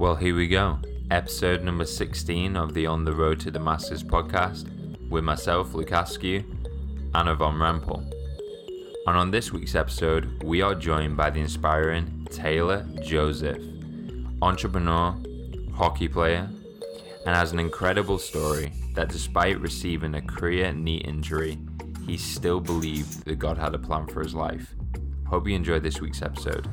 Well, here we go. Episode number 16 of the On the Road to Damascus podcast with myself, Luke Askew, and Yvonne Rempel. And on this week's episode, we are joined by the inspiring Talor Joseph, entrepreneur, hockey player, and has an incredible story that despite receiving a career knee injury, he still believed that God had a plan for his life. Hope you enjoy this week's episode.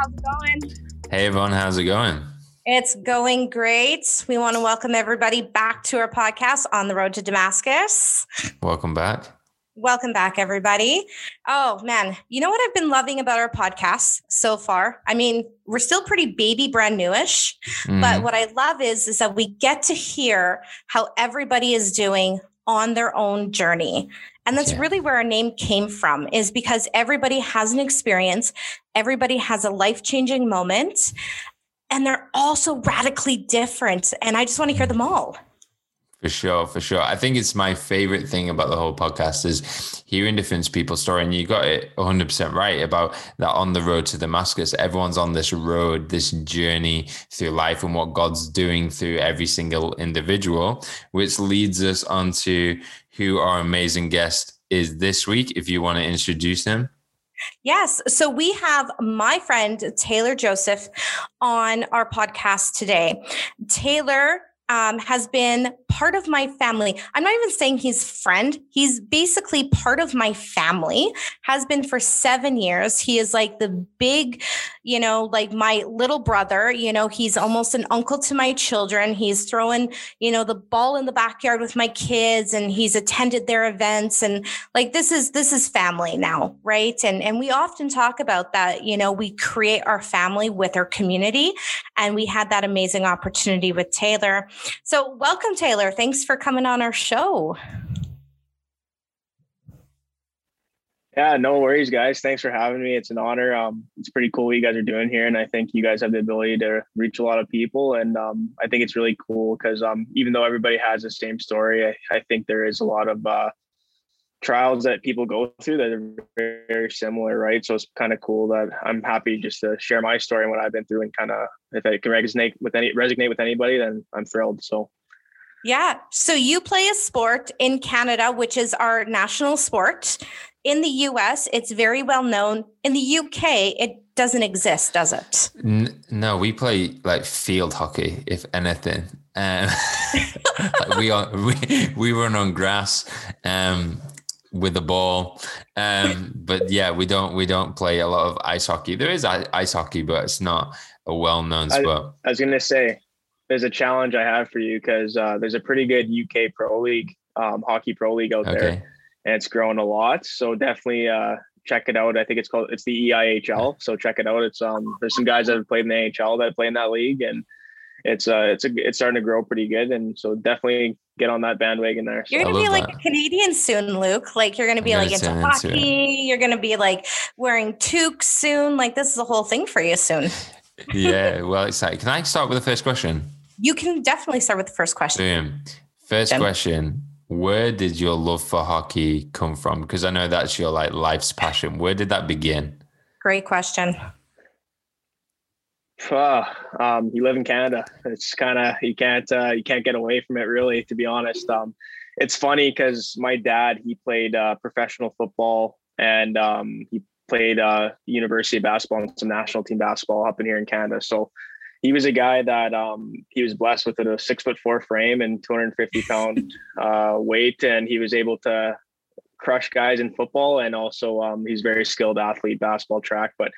How's it going? Hey everyone, how's it going? It's going great. We want to welcome everybody back to our podcast on the road to Damascus. Welcome back. Welcome back, everybody. Oh man, you know what I've been loving about our podcast so far? I mean, we're still pretty baby brand newish, Mhm. but what I love is is that we get to hear how everybody is doing on their own journey. And that's Yeah. really where our name came from is because everybody has an experience, everybody has a life-changing moment, and they're also radically different. And I just want to hear them all. For sure, for sure. I think it's my favorite thing about the whole podcast is hearing different people's story. And you got it 100% right about that on the road to Damascus. Everyone's on this road, this journey through life and what God's doing through every single individual, which leads us on to who our amazing guest is this week. If you want to introduce him. Yes. So we have my friend Talor Joseph on our podcast today. Talor um, has been part of my family. I'm not even saying he's friend. He's basically part of my family. Has been for seven years. He is like the big, you know, like my little brother. You know, he's almost an uncle to my children. He's throwing, you know, the ball in the backyard with my kids, and he's attended their events. And like this is this is family now, right? And and we often talk about that. You know, we create our family with our community, and we had that amazing opportunity with Talor. So, welcome, Talor. Thanks for coming on our show. Yeah, no worries, guys. Thanks for having me. It's an honor. Um, it's pretty cool what you guys are doing here, and I think you guys have the ability to reach a lot of people. And um, I think it's really cool because um, even though everybody has the same story, I, I think there is a lot of uh, trials that people go through that are very, very similar, right? So it's kind of cool that I'm happy just to share my story and what I've been through, and kind of if I can resonate with any resonate with anybody, then I'm thrilled. So Yeah. So, you play a sport in Canada, which is our national sport. In the US, it's very well known. In the UK, it doesn't exist, does it? N- no, we play like field hockey, if anything. Um, like we are we we run on grass um, with the ball, um, but yeah, we don't we don't play a lot of ice hockey. There is ice hockey, but it's not a well known sport. I was going to say, there's a challenge I have for you because uh, there's a pretty good UK Pro League, um, hockey Pro League out there, and it's growing a lot. So definitely uh, check it out. I think it's called it's the EIHL. So check it out. It's um there's some guys that have played in the AHL that play in that league, and it's uh it's a it's starting to grow pretty good. And so definitely get on that bandwagon there. So, You're gonna be like that. a Canadian soon, Luke. Like you're gonna be I'm like gonna into turn into hockey. You're gonna be like wearing toques soon. Like this is a whole thing for you soon. yeah, well, excited. Can I start with the first question? You can definitely start with the first question. Boom. First Done. question. Where did your love for hockey come from? Because I know that's your like life's passion. Where did that begin? Great question. Ah, um, you live in Canada. It's kind of you can't uh, you can't get away from it really. To be honest, um, it's funny because my dad he played uh, professional football and um, he played uh, university basketball and some national team basketball up in here in Canada. So he was a guy that um, he was blessed with a six foot four frame and 250 pound uh, weight, and he was able to crush guys in football and also um, he's very skilled athlete basketball track but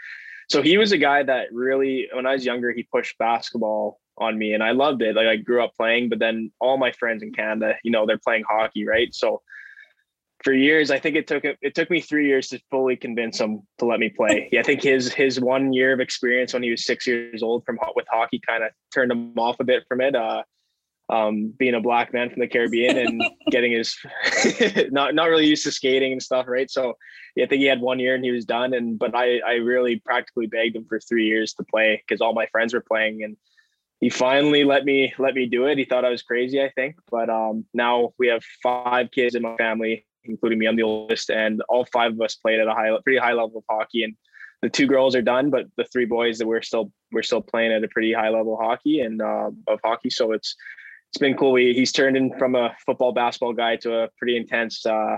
so he was a guy that really when i was younger he pushed basketball on me and i loved it. Like i grew up playing but then all my friends in canada you know they're playing hockey right? So for years i think it took it took me three years to fully convince him to let me play. Yeah, i think his his one year of experience when he was six years old from with hockey kind of turned him off a bit from it. Uh um, being a black man from the Caribbean and getting his not not really used to skating and stuff, right? So yeah, I think he had one year and he was done. And but I I really practically begged him for three years to play because all my friends were playing and he finally let me let me do it. He thought I was crazy, I think. But um now we have five kids in my family, including me. I'm the oldest, and all five of us played at a high pretty high level of hockey. And the two girls are done, but the three boys that we're still we're still playing at a pretty high level hockey and uh, of hockey. So it's it's been cool. We, he's turned in from a football basketball guy to a pretty intense uh,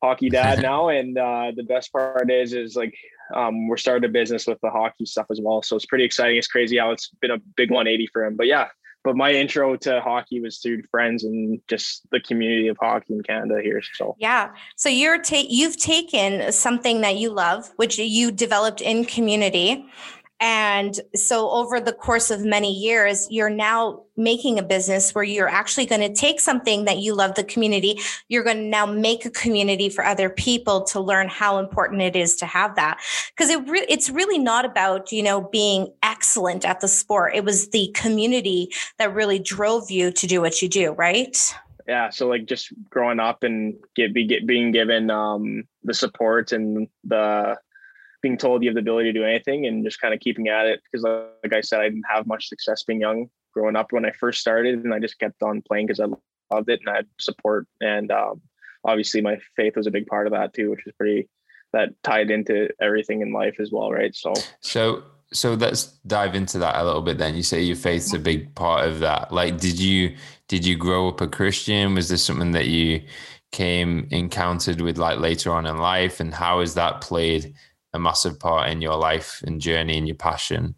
hockey dad now. And uh, the best part is is like um, we're starting a business with the hockey stuff as well. So it's pretty exciting. It's crazy how it's been a big 180 for him. But yeah, but my intro to hockey was through friends and just the community of hockey in Canada here. So yeah, so you're ta- you've taken something that you love, which you developed in community, and so over the course of many years, you're now making a business where you're actually going to take something that you love the community. You're going to now make a community for other people to learn how important it is to have that. Because it re- it's really not about, you know, being excellent at the sport. It was the community that really drove you to do what you do, right? yeah so like just growing up and get, be, get being given um the support and the being told you have the ability to do anything and just kind of keeping at it. Because like I said, I didn't have much success being young growing up when I first started, and I just kept on playing because I loved it and I had support. And um, obviously, my faith was a big part of that too, which is pretty that tied into everything in life as well, right? So, so so let's dive into that a little bit then you say your faith's a big part of that like did you did you grow up a christian was this something that you came encountered with like later on in life and how has that played a massive part in your life and journey and your passion?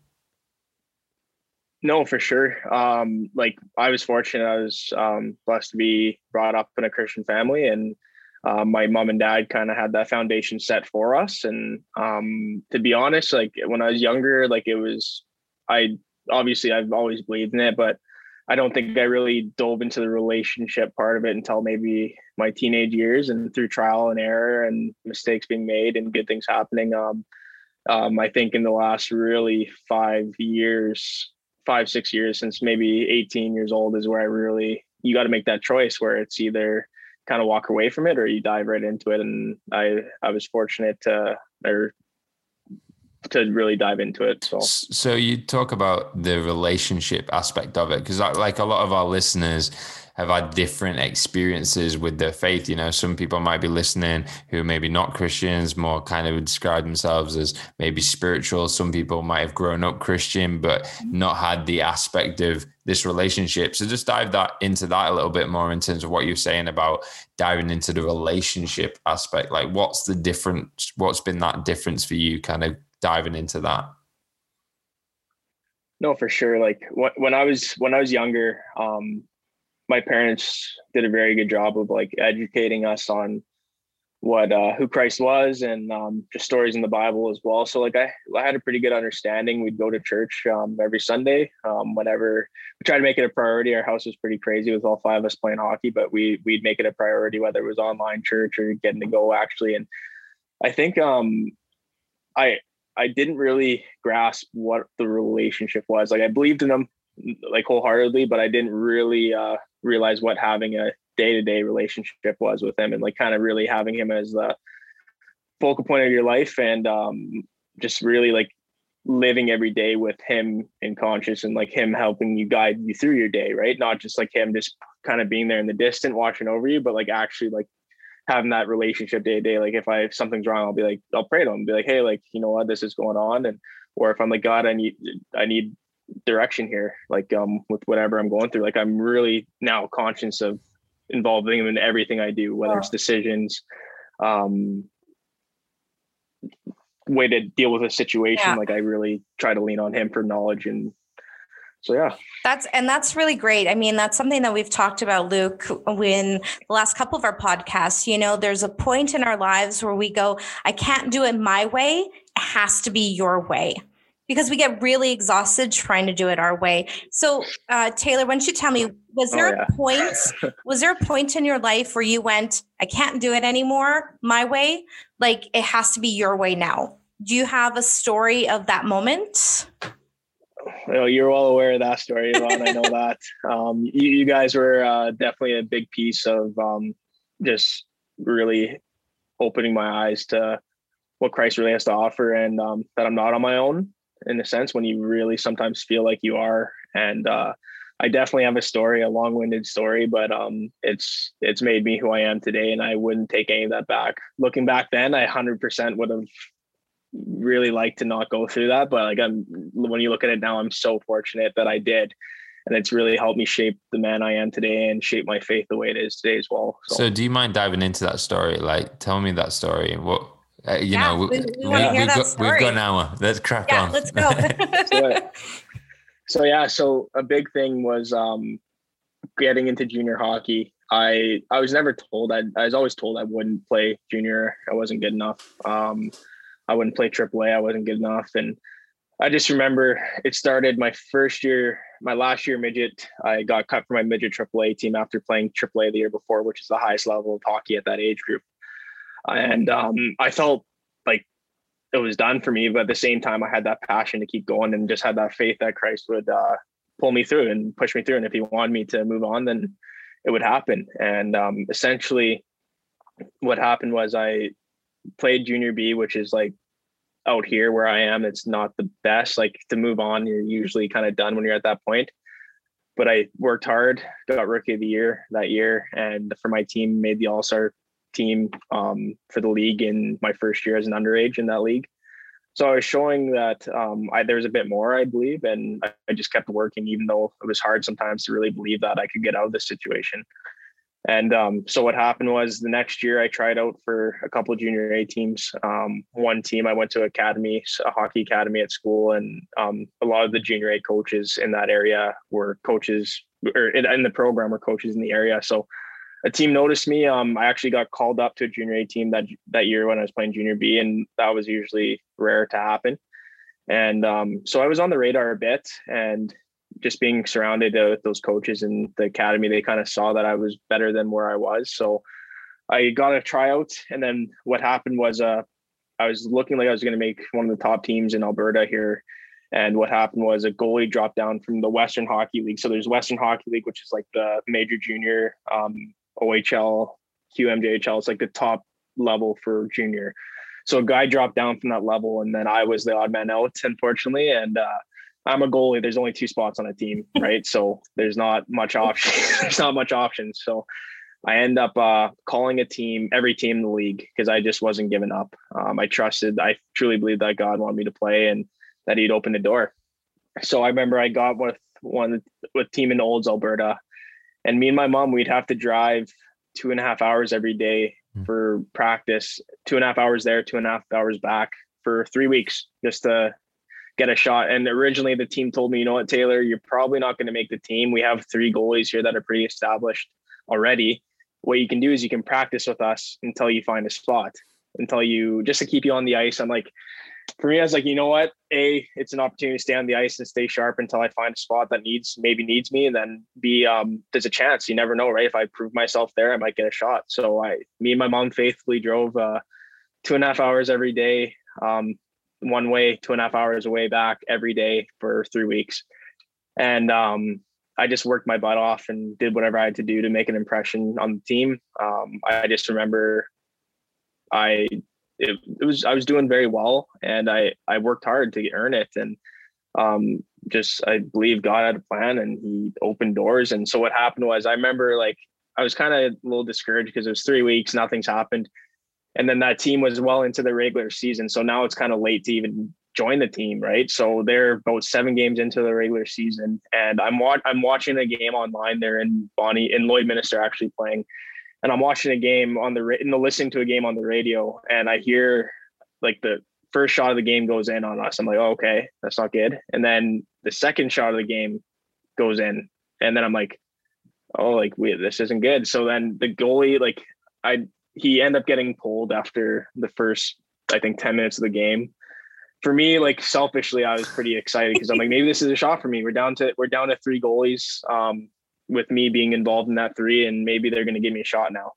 No, for sure. Um, like I was fortunate. I was um, blessed to be brought up in a Christian family, and uh, my mom and dad kind of had that foundation set for us. And um, to be honest, like when I was younger, like it was, I obviously I've always believed in it, but I don't think I really dove into the relationship part of it until maybe my teenage years and through trial and error and mistakes being made and good things happening. Um, um, I think in the last really five years, five, six years since maybe 18 years old is where I really, you got to make that choice where it's either kind of walk away from it or you dive right into it. And I, I was fortunate to, or to really dive into it. So, so you talk about the relationship aspect of it because, like a lot of our listeners have had different experiences with their faith. You know, some people might be listening who maybe not Christians, more kind of describe themselves as maybe spiritual. Some people might have grown up Christian, but not had the aspect of this relationship. So just dive that into that a little bit more in terms of what you're saying about diving into the relationship aspect. Like what's the difference? What's been that difference for you kind of diving into that? No, for sure. Like when I was when I was younger, um, my parents did a very good job of like educating us on what uh, who Christ was and um, just stories in the Bible as well. So like I, I had a pretty good understanding. We'd go to church um, every Sunday. Um, whenever we tried to make it a priority, our house was pretty crazy with all five of us playing hockey, but we we'd make it a priority whether it was online church or getting to go actually. And I think um, I I didn't really grasp what the relationship was. Like I believed in them like wholeheartedly, but I didn't really uh, realize what having a day-to-day relationship was with him and like kind of really having him as the focal point of your life and um, just really like living every day with him in conscious and like him helping you guide you through your day, right? Not just like him just kind of being there in the distant watching over you, but like actually like having that relationship day to day. Like if I if something's wrong, I'll be like, I'll pray to him, be like, hey, like you know what, this is going on, and or if I'm like God, I need I need direction here, like um with whatever I'm going through. Like I'm really now conscious of involving him in everything I do, whether it's decisions, um way to deal with a situation. Yeah. Like I really try to lean on him for knowledge and so yeah. That's and that's really great. I mean that's something that we've talked about luke in the last couple of our podcasts you know there's a point in our lives where we go i can't do it my way. It has to be your way. Because we get really exhausted trying to do it our way. So uh, talor why don't you tell me was oh, there oh, yeah. a point was there a point in your life where you went i can't do it anymore my way. Like it has to be your way now. Do you have a story of that moment know, you're well aware of that story, Yvonne. I know that. Um, you, you, guys were uh, definitely a big piece of um, just really opening my eyes to what Christ really has to offer, and um, that I'm not on my own in a sense when you really sometimes feel like you are. And uh, I definitely have a story, a long-winded story, but um, it's it's made me who I am today, and I wouldn't take any of that back. Looking back then, I 100% would have really like to not go through that, but like I'm when you look at it now, I'm so fortunate that I did. And it's really helped me shape the man I am today and shape my faith the way it is today as well. So, so do you mind diving into that story? Like, tell me that story. What uh, you yeah, know, we, we, we, have got, we've got an hour. Let's crack yeah, on. Let's go. so, so, yeah, so a big thing was um, getting into junior hockey. I I was never told I, I was always told I wouldn't play junior. I wasn't good enough. Um, I wouldn't play AAA. I wasn't good enough. And I just remember it started my first year, my last year midget. I got cut from my midget AAA team after playing AAA the year before, which is the highest level of hockey at that age group. And um, I felt like it was done for me, but at the same time, I had that passion to keep going and just had that faith that Christ would uh, pull me through and push me through. And if He wanted me to move on, then it would happen. And um, essentially, what happened was I played junior B, which is like out here where I am, it's not the best. Like to move on, you're usually kind of done when you're at that point. But I worked hard, got rookie of the year that year, and for my team, made the All Star team um, for the league in my first year as an underage in that league. So I was showing that um, I, there was a bit more, I believe, and I, I just kept working, even though it was hard sometimes to really believe that I could get out of this situation. And um, so what happened was the next year I tried out for a couple junior A teams. Um, one team I went to academy, a hockey academy at school, and um, a lot of the junior A coaches in that area were coaches, or in, the program were coaches in the area. So a team noticed me. Um, I actually got called up to a junior A team that that year when I was playing junior B, and that was usually rare to happen. And um, so I was on the radar a bit, and just being surrounded uh, with those coaches in the academy, they kind of saw that I was better than where I was. So I got a tryout, and then what happened was uh, I was looking like I was going to make one of the top teams in Alberta here. And what happened was a goalie dropped down from the Western Hockey League. So there's Western Hockey League, which is like the major junior um, OHL, QMJHL. It's like the top level for junior. So a guy dropped down from that level, and then I was the odd man out, unfortunately. And uh, I'm a goalie. There's only two spots on a team, right? so there's not much option. there's not much options. So I end up uh, calling a team, every team in the league, because I just wasn't giving up. Um, I trusted, I truly believed that God wanted me to play and that He'd open the door. So I remember I got with one with team in Olds, Alberta, and me and my mom, we'd have to drive two and a half hours every day hmm. for practice, two and a half hours there, two and a half hours back for three weeks just to get a shot. And originally the team told me, you know what, Talor, you're probably not going to make the team. We have three goalies here that are pretty established already. What you can do is you can practice with us until you find a spot, until you just to keep you on the ice. I'm like, for me, I was like, you know what? A, it's an opportunity to stay on the ice and stay sharp until I find a spot that needs maybe needs me. And then B, um, there's a chance. You never know, right? If I prove myself there, I might get a shot. So I me and my mom faithfully drove uh two and a half hours every day. Um, one way, two and a half hours away back every day for three weeks. And um, I just worked my butt off and did whatever I had to do to make an impression on the team. Um, I just remember I it, it, was I was doing very well and I I worked hard to earn it and um, just I believe God had a plan and he opened doors and so what happened was I remember like I was kind of a little discouraged because it was three weeks nothing's happened and then that team was well into the regular season. So now it's kind of late to even join the team, right? So they're about seven games into the regular season, and I'm wa- I'm watching a game online. They're in Bonnie and Lloyd Lloydminster actually playing, and I'm watching a game on the ra- and listening to a game on the radio, and I hear like the first shot of the game goes in on us. I'm like, oh, okay, that's not good. And then the second shot of the game goes in, and then I'm like, oh, like we this isn't good. So then the goalie, like I he ended up getting pulled after the first, I think, 10 minutes of the game. For me, like selfishly, I was pretty excited because I'm like, maybe this is a shot for me. We're down to we're down to three goalies. Um, with me being involved in that three, and maybe they're going to give me a shot now.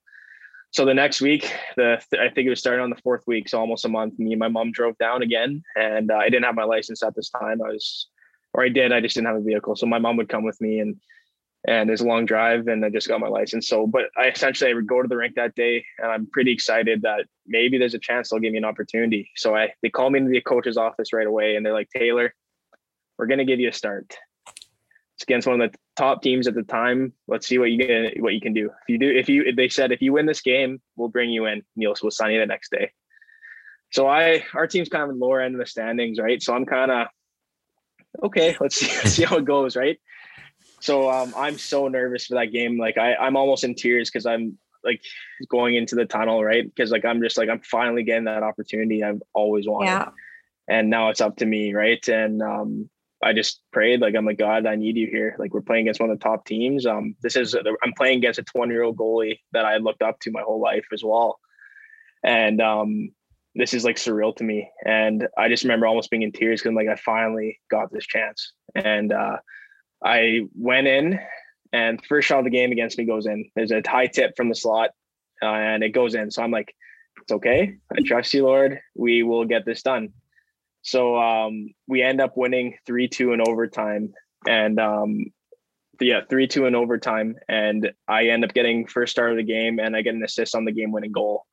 So the next week, the I think it was starting on the fourth week, so almost a month. Me and my mom drove down again, and uh, I didn't have my license at this time. I was, or I did, I just didn't have a vehicle. So my mom would come with me, and and it's a long drive and I just got my license. So, but I essentially I would go to the rink that day and I'm pretty excited that maybe there's a chance they'll give me an opportunity. So I, they call me into the coach's office right away and they're like, Talor, we're going to give you a start. It's against one of the top teams at the time. Let's see what you get, what you can do. If you do, if you, they said, if you win this game, we'll bring you in. Niels will sign you the next day. so I our team's kind of lower end of the standings, right? So I'm kind of okay. Let's see, let's see how it goes, right? So um, I'm so nervous for that game. Like I, I'm almost in tears because I'm like going into the tunnel, right? Because like I'm just like I'm finally getting that opportunity I've always wanted, yeah. and now it's up to me, right? And um, I just prayed like I'm like God, I need you here. Like we're playing against one of the top teams. Um, this is I'm playing against a 20 year old goalie that I looked up to my whole life as well, and um, this is like surreal to me. And I just remember almost being in tears because I'm like I finally got this chance, and uh, I went in, and first shot of the game against me goes in. There's a high tip from the slot, uh, and it goes in. So I'm like, it's okay. I trust you, Lord. We will get this done. So um, we end up winning three two in overtime, and um, yeah, three two in overtime, and I end up getting first start of the game, and I get an assist on the game winning goal.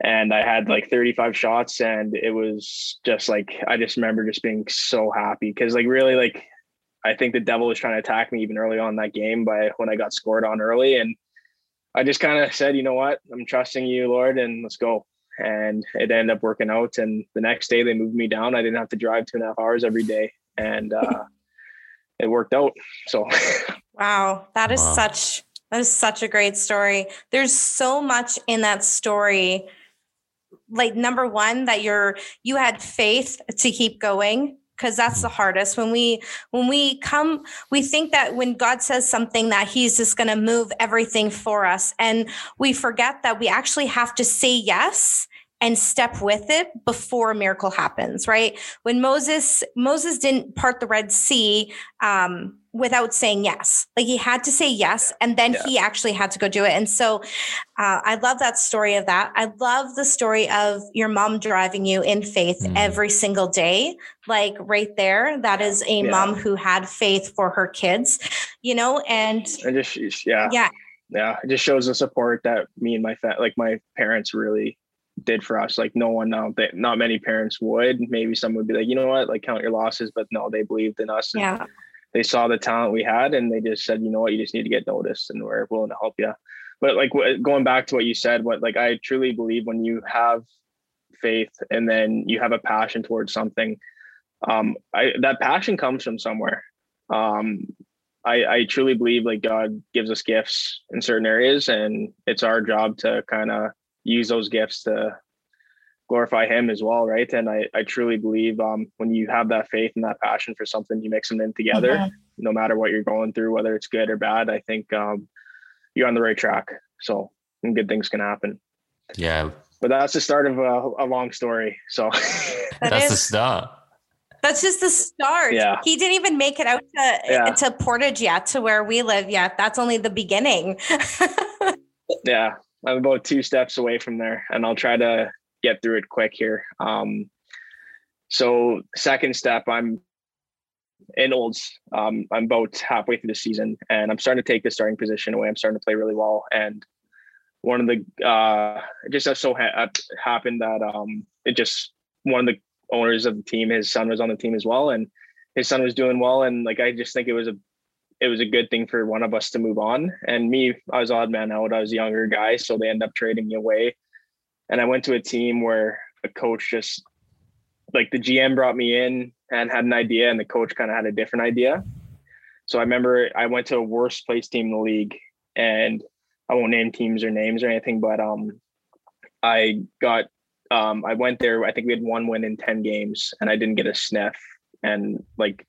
And I had like 35 shots, and it was just like I just remember just being so happy because like really like I think the devil was trying to attack me even early on that game by when I got scored on early, and I just kind of said, you know what, I'm trusting you, Lord, and let's go and it ended up working out. And the next day they moved me down. I didn't have to drive two and a half hours every day, and uh, it worked out. So, wow, that is wow. such that is such a great story. There's so much in that story. Like number one, that you're you had faith to keep going because that's the hardest. When we when we come we think that when god says something that he's just going to move everything for us and we forget that we actually have to say yes and step with it before a miracle happens right? When moses moses didn't part the red sea um, without saying yes like he had to say yes and then yeah. he actually had to go do it and so uh, i love that story of that i love the story of your mom driving you in faith mm. every single day like right there that is a yeah. mom who had faith for her kids you know and and just yeah yeah yeah it just shows the support that me and my fa- like my parents really did for us. Like no one, no, they, not many parents would. Maybe some would be like, you know what, like count your losses, but no, they believed in us. Yeah. They saw the talent we had, and they just said, you know what, you just need to get noticed, and we're willing to help you. But like going back to what you said, what like I truly believe when you have faith and then you have a passion towards something, um, I that passion comes from somewhere. Um, I, I truly believe like God gives us gifts in certain areas, and it's our job to kind of use those gifts to glorify him as well right and i i truly believe um when you have that faith and that passion for something you mix them in together mm-hmm. no matter what you're going through whether it's good or bad i think um you're on the right track so good things can happen yeah but that's the start of a, a long story so that that's is, the start that's just the start. Yeah. He didn't even make it out to, yeah. to Portage yet, to where we live yet. That's only the beginning. yeah. I'm about two steps away from there, and I'll try to get through it quick here. Um, so second step, I'm in Olds. Um, I'm about halfway through the season, and I'm starting to take the starting position away. I'm starting to play really well, and one of the uh, it just so ha- happened that um, it just one of the owners of the team, his son was on the team as well, and his son was doing well, and like I just think it was a it was a good thing for one of us to move on. And me, I was odd man out. I was a younger guy, so they end up trading me away. And I went to a team where a coach just like the GM brought me in and had an idea, and the coach kind of had a different idea. So I remember I went to a worst place team in the league, and I won't name teams or names or anything, but um, I got um, I went there. I think we had one win in ten games, and I didn't get a sniff. And like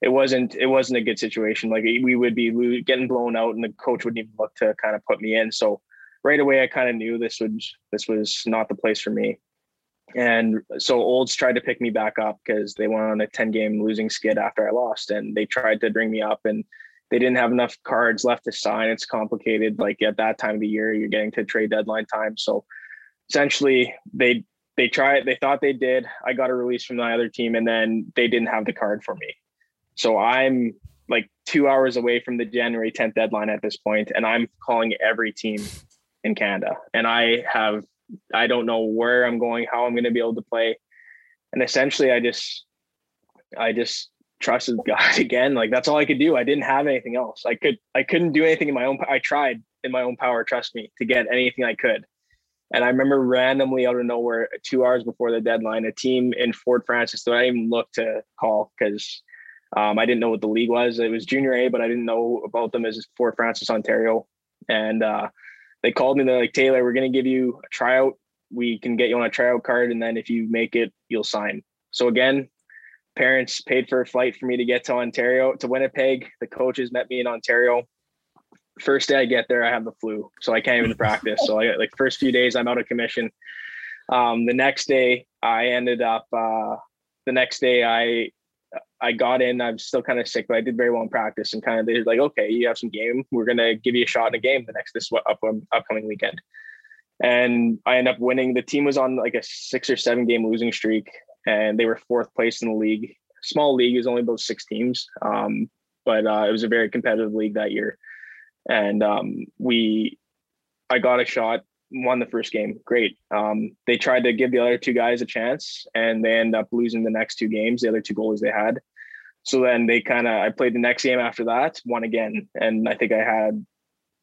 it wasn't it wasn't a good situation. Like we would be getting blown out, and the coach wouldn't even look to kind of put me in. So right away, I kind of knew this would this was not the place for me. And so Olds tried to pick me back up because they went on a 10 game losing skid after I lost, and they tried to bring me up, and they didn't have enough cards left to sign. It's complicated. Like at that time of the year, you're getting to trade deadline time, so essentially they they tried they thought they did i got a release from the other team and then they didn't have the card for me so I'm like two hours away from the January 10th deadline at this point, and I'm calling every team in Canada. And I have, I don't know where I'm going, how I'm going to be able to play. And essentially, I just, I just trusted God again. Like that's all I could do. I didn't have anything else. I could, I couldn't do anything in my own. I tried in my own power, trust me, to get anything I could. And I remember randomly out of nowhere, two hours before the deadline, a team in Fort Frances that I even look to call because um, I didn't know what the league was. It was junior A, but I didn't know about them as Fort Frances, Ontario. And uh, they called me. They're like, Talor, we're going to give you a tryout. We can get you on a tryout card. And then if you make it, you'll sign. So again, parents paid for a flight for me to get to Ontario, to Winnipeg. The coaches met me in Ontario. First day I get there, I have the flu. So I can't even practice. So I got like first few days, I'm out of commission. Um, the next day, I ended up, uh, the next day, I I got in. I'm still kind of sick, but I did very well in practice. And kind of they're like, okay, you have some game. We're gonna give you a shot in a game the next this up, upcoming weekend. And I end up winning. The team was on like a six or seven game losing streak, and they were fourth place in the league. Small league is only about six teams, um, but uh, it was a very competitive league that year. And um, we, I got a shot won the first game. Great. Um, they tried to give the other two guys a chance and they end up losing the next two games, the other two goalies they had. So then they kind of, I played the next game after that, won again. And I think I had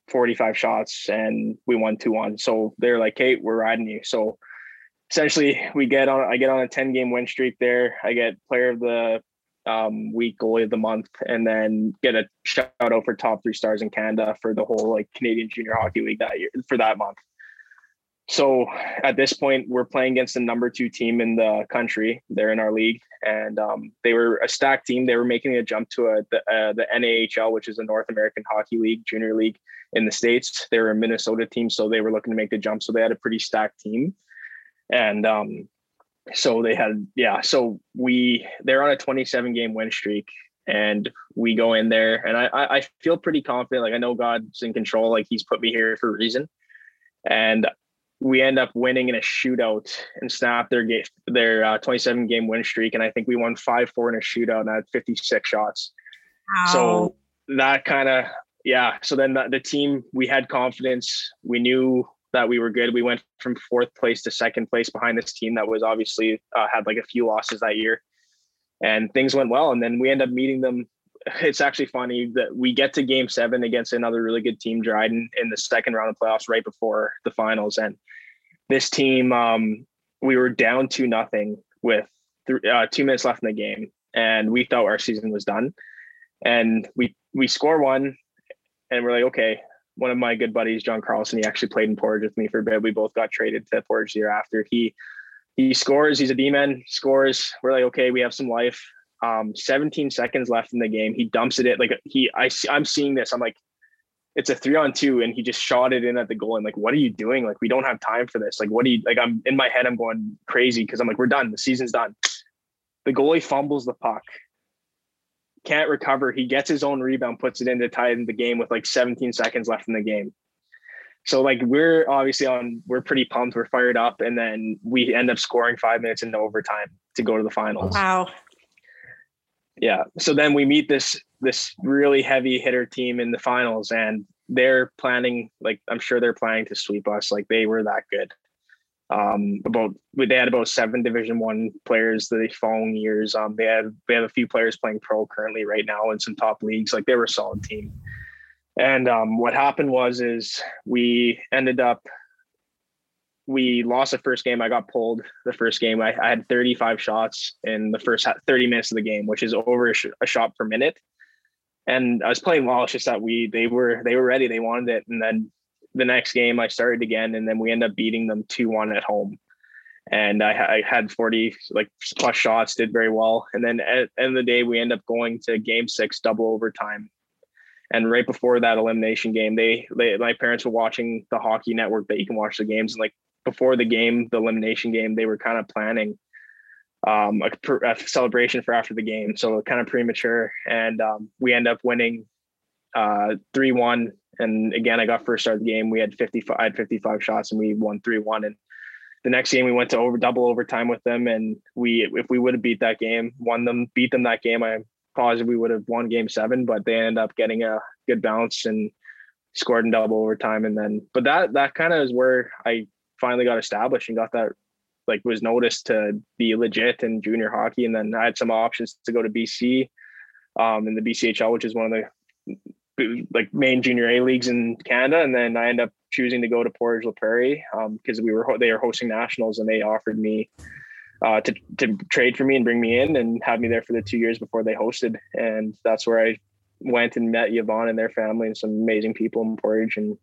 45 shots and we won 2 1. So they're like, hey, we're riding you. So essentially, we get on, I get on a 10 game win streak there. I get player of the um, week goalie of the month and then get a shout out for top three stars in Canada for the whole like Canadian junior hockey league that year for that month. So at this point, we're playing against the number two team in the country. They're in our league, and um, they were a stacked team. They were making a jump to a, the, uh, the NAHL, which is a North American Hockey League, junior league in the states. They were a Minnesota team, so they were looking to make the jump. So they had a pretty stacked team, and um, so they had yeah. So we they're on a 27 game win streak, and we go in there, and I I feel pretty confident. Like I know God's in control. Like He's put me here for a reason. And we end up winning in a shootout and snap their game, their uh, 27 game win streak. And I think we won five, four in a shootout and I had 56 shots. Wow. So that kind of, yeah. So then the, the, team, we had confidence. We knew that we were good. We went from fourth place to second place behind this team that was obviously uh, had like a few losses that year and things went well. And then we end up meeting them it's actually funny that we get to game seven against another really good team, Dryden, in the second round of playoffs right before the finals. And this team, um, we were down to nothing with th- uh, two minutes left in the game, and we thought our season was done. And we we score one, and we're like, okay. One of my good buddies, John Carlson, he actually played in Portage with me for a bit. We both got traded to Portage the year after. He he scores. He's a D-man. Scores. We're like, okay, we have some life um, 17 seconds left in the game. He dumps it in like he I I'm seeing this. I'm like, it's a three on two, and he just shot it in at the goal. And like, what are you doing? Like, we don't have time for this. Like, what do you like? I'm in my head, I'm going crazy because I'm like, we're done. The season's done. The goalie fumbles the puck, can't recover. He gets his own rebound, puts it in to tie in the game with like 17 seconds left in the game. So like we're obviously on, we're pretty pumped, we're fired up, and then we end up scoring five minutes into overtime to go to the finals. Wow yeah. So then we meet this this really heavy hitter team in the finals and they're planning like i'm sure they're planning to sweep us. Like they were that good. Um about they had about seven division one players the following years. Um they had they have a few players playing pro currently right now in some top leagues. Like they were a solid team. And um what happened was is we ended up we lost the first game. I got pulled the first game. I, I had 35 shots in the first 30 minutes of the game, which is over a, sh- a, shot per minute. And I was playing well. It's just that we they were they were ready. They wanted it. And then the next game I started again, and then we end up beating them two one at home. And I, I had 40 like plus shots, did very well. And then at the end of the day, we end up going to game six, double overtime. And right before that elimination game, they, they my parents were watching the hockey network that you can watch the games, and like before the game, the elimination game, they were kind of planning um, a, a, celebration for after the game. So kind of premature. And um, we end up winning uh, 3 1. And again, I got first start of the game. We had 55, I had 55 shots and we won 3 1. And the next game we went to over double overtime with them. And we, if we would have beat that game, won them, beat them that game, I'm positive we would have won game seven, but they ended up getting a good bounce and scored in double overtime. And then, but that, that kind of is where I finally got established and got that like was noticed to be legit in junior hockey. And then I had some options to go to BC um, in the BCHL, which is one of the like main junior A leagues in Canada. And then I ended up choosing to go to Portage La Prairie because um, we were they were hosting nationals and they offered me uh, to to trade for me and bring me in and have me there for the two years before they hosted, and that's where I went and met Yvonne and their family and some amazing people in Portage, and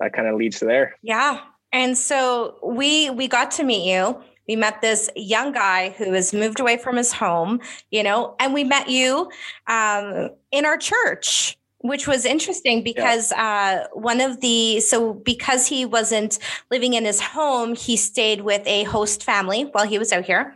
that kind of leads to there. Yeah, and so we we got to meet you. We met this young guy who has moved away from his home, you know, and we met you um, in our church which was interesting because yeah. uh, one of the so because he wasn't living in his home he stayed with a host family while he was out here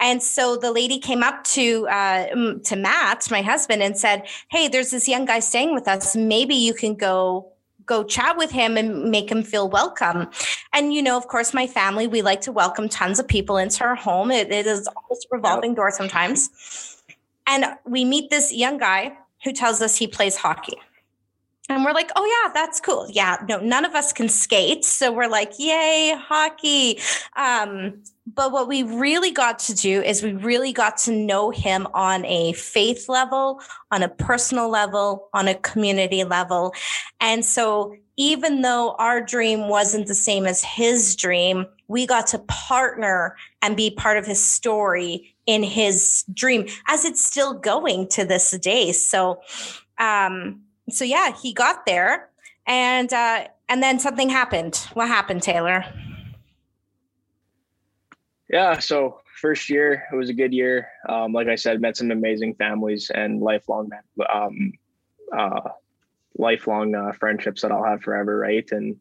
and so the lady came up to uh, to matt my husband and said hey there's this young guy staying with us maybe you can go go chat with him and make him feel welcome. And, you know, of course, my family, we like to welcome tons of people into our home. it, it is almost a revolving door sometimes. And we meet this young guy who tells us he plays hockey. And we're like, oh, yeah, that's cool. Yeah, no, none of us can skate. So we're like, yay, hockey. Um, but what we really got to do is we really got to know him on a faith level, on a personal level, on a community level. And so even though our dream wasn't the same as his dream, we got to partner and be part of his story in his dream as it's still going to this day. So, um, so yeah, he got there and, uh, and then something happened. What happened, Talor? Yeah. So first year, it was a good year. Um, like I said, met some amazing families and lifelong, um, uh, lifelong uh, friendships that I'll have forever. Right. And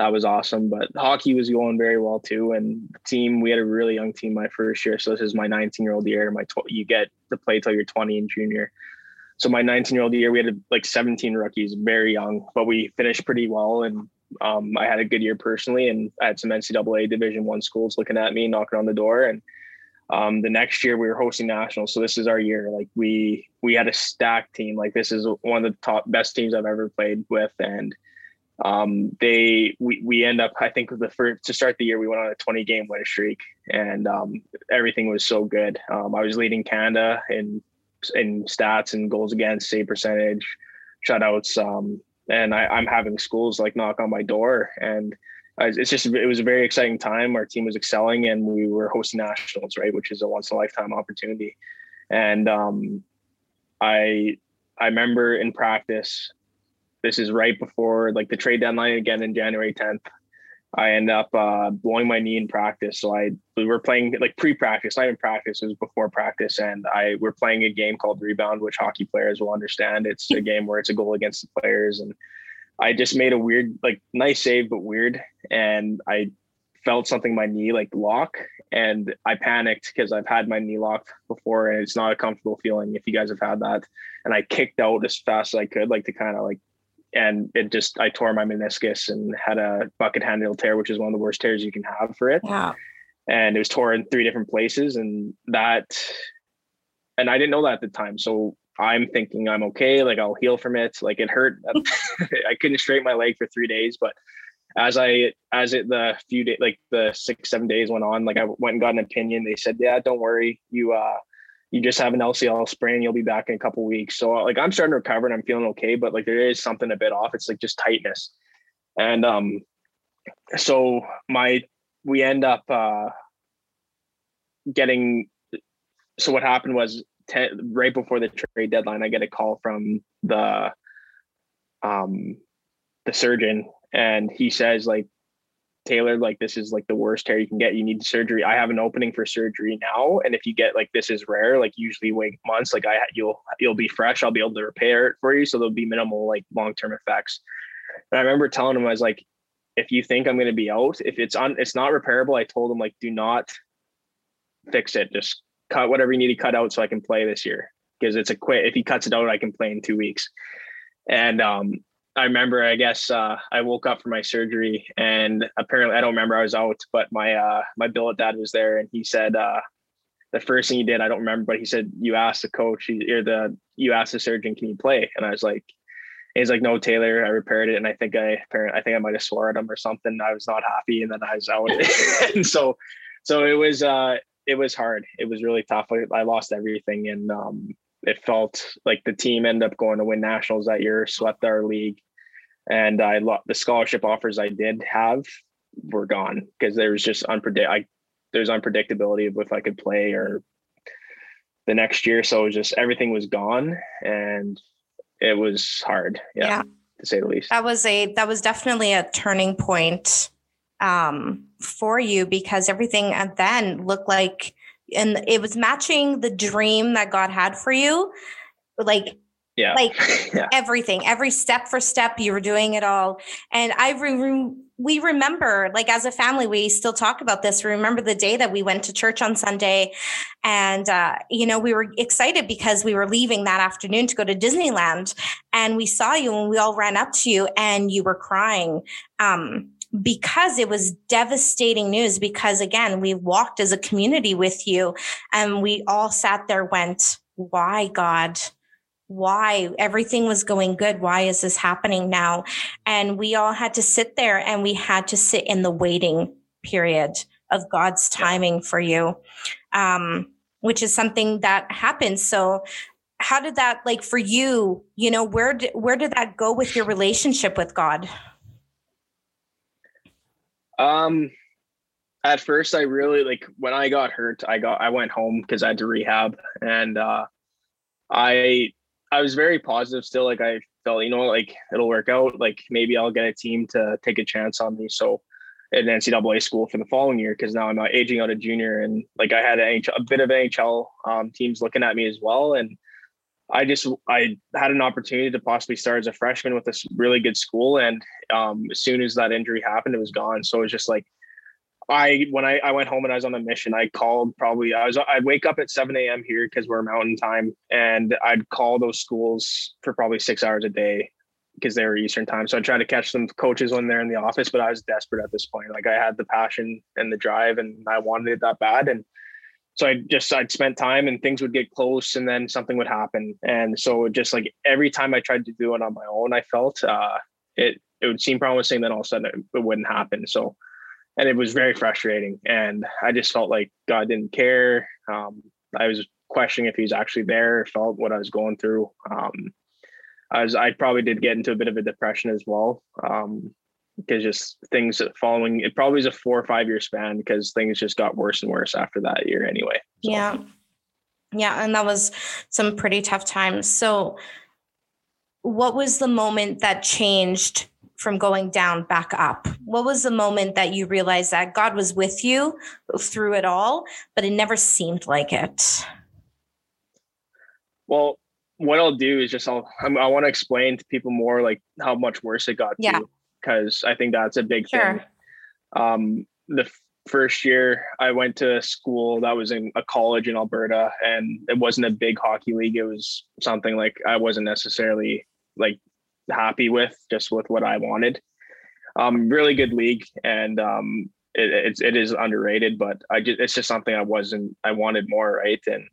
that was awesome. But hockey was going very well too. And team, we had a really young team my first year. So this is my 19 year old year. My tw- you get to play till you're 20 in junior. So my 19 year old year, we had like 17 rookies, very young, but we finished pretty well. And um, I had a good year personally, and I had some NCAA Division One schools looking at me, knocking on the door, and um, the next year we were hosting nationals. So this is our year. Like we we had a stacked team. Like this is one of the top best teams I've ever played with, and um, they we we end up I think the first to start the year we went on a 20 game win streak, and um, everything was so good. Um, I was leading Canada in in stats and goals against, save percentage, shutouts, um, and I, I'm having schools like knock on my door and it's just it was a very exciting time. Our team was excelling, and we were hosting nationals, right, which is a once in a lifetime opportunity. And um, I I remember in practice, this is right before like the trade deadline again in January 10th. I end up uh, blowing my knee in practice. So I we were playing like pre-practice, not even practice. It was before practice, and I we're playing a game called rebound, which hockey players will understand. It's a game where it's a goal against the players, and I just made a weird, like nice save, but weird. And I felt something my knee like lock and I panicked because I've had my knee locked before and it's not a comfortable feeling if you guys have had that. And I kicked out as fast as I could, like to kind of like and it just I tore my meniscus and had a bucket handle tear, which is one of the worst tears you can have for it. Yeah. And it was torn in three different places. And that and I didn't know that at the time. So I'm thinking I'm okay, like I'll heal from it. Like it hurt. I couldn't straighten my leg for three days, but as I as it the few days like the six seven days went on, like I went and got an opinion. They said, yeah, don't worry, you uh you just have an LCL sprain, you'll be back in a couple weeks. So like I'm starting to recover and I'm feeling okay, but like there is something a bit off. It's like just tightness, and um, so my we end up uh getting. So what happened was ten, right before the trade deadline, I get a call from the um the surgeon, and he says like Talor, like this is like the worst hair you can get. You need surgery. I have an opening for surgery now, and if you get like this is rare, like usually wait months. Like I you'll you'll be fresh. I'll be able to repair it for you, so there'll be minimal like long term effects. And I remember telling him I was like, if you think I'm going to be out, if it's on, it's not repairable. I told him like, do not fix it. Just cut whatever you need to cut out so I can play this year because it's a quit. If he cuts it out, I can play in two weeks. And um, I remember, I guess uh, I woke up from my surgery and apparently I don't remember I was out, but my uh, my billet dad was there and he said uh, the first thing he did I don't remember, but he said you asked the coach or the you asked the surgeon can you play and I was like he's like no Talor I repaired it and I think I apparently, I think I might have swore at him or something I was not happy and then I was out and so so it was uh it was hard. It was really tough. I, I lost everything, and um, it felt like the team ended up going to win nationals that year, swept our league, and I the scholarship offers I did have were gone because there was just unpredict. There's unpredictability of if I could play or the next year. So it was just everything was gone, and it was hard. Yeah, yeah. to say the least. That was a that was definitely a turning point um, for you because everything then looked like and it was matching the dream that God had for you. Like yeah. like yeah. everything, every step for step, you were doing it all. And I re- we remember, like as a family, we still talk about this. We remember the day that we went to church on Sunday, and uh, you know we were excited because we were leaving that afternoon to go to Disneyland, and we saw you, and we all ran up to you, and you were crying. Um, because it was devastating news because again we walked as a community with you and we all sat there went why god? Why? Everything was going good. Why is this happening now? And we all had to sit there and we had to sit in the waiting period of god's timing for you um, which is something that happens. So how did that like for you you know where did where did that go with your relationship with god um, at first, I really like when I got hurt. I got I went home because I had to rehab, and uh, I I was very positive still. Like I felt, you know, like it'll work out. Like maybe I'll get a team to take a chance on me. So in NCAA school for the following year because now I'm aging out a junior and like I had a, a bit of NHL um, teams looking at me as well and I just I had an opportunity to possibly start as a freshman with this really good school, and um, as soon as that injury happened, it was gone. So it was just like I when I, I went home and I was on a mission, I called probably I was I'd wake up at 7 a.m. here because we're mountain time, and I'd call those schools for probably six hours a day because they were Eastern time. So I tried to catch some coaches when they're in the office, but I was desperate at this point. Like I had the passion and the drive, and I wanted it that bad, and so I just I'd spent time and things would get close and then something would happen. And so just like every time I tried to do it on my own, I felt uh, it it would seem promising, then all of a sudden it, it wouldn't happen. So and it was very frustrating. And I just felt like God didn't care. Um, I was questioning if he was actually there, felt what I was going through. Um, I I probably did get into a bit of a depression as well. Um, because just things following it probably is a four or five year span because things just got worse and worse after that year anyway. So. Yeah. Yeah. And that was some pretty tough times. So, what was the moment that changed from going down back up? What was the moment that you realized that God was with you through it all, but it never seemed like it? Well, what I'll do is just I'll I want to explain to people more like how much worse it got. Yeah. Because I think that's a big sure. thing. Um, the f- first year I went to school that was in a college in Alberta, and it wasn't a big hockey league. It was something like I wasn't necessarily like happy with, just with what I wanted. Um, really good league, and um, it, it's it is underrated, but I just it's just something I wasn't I wanted more, right? And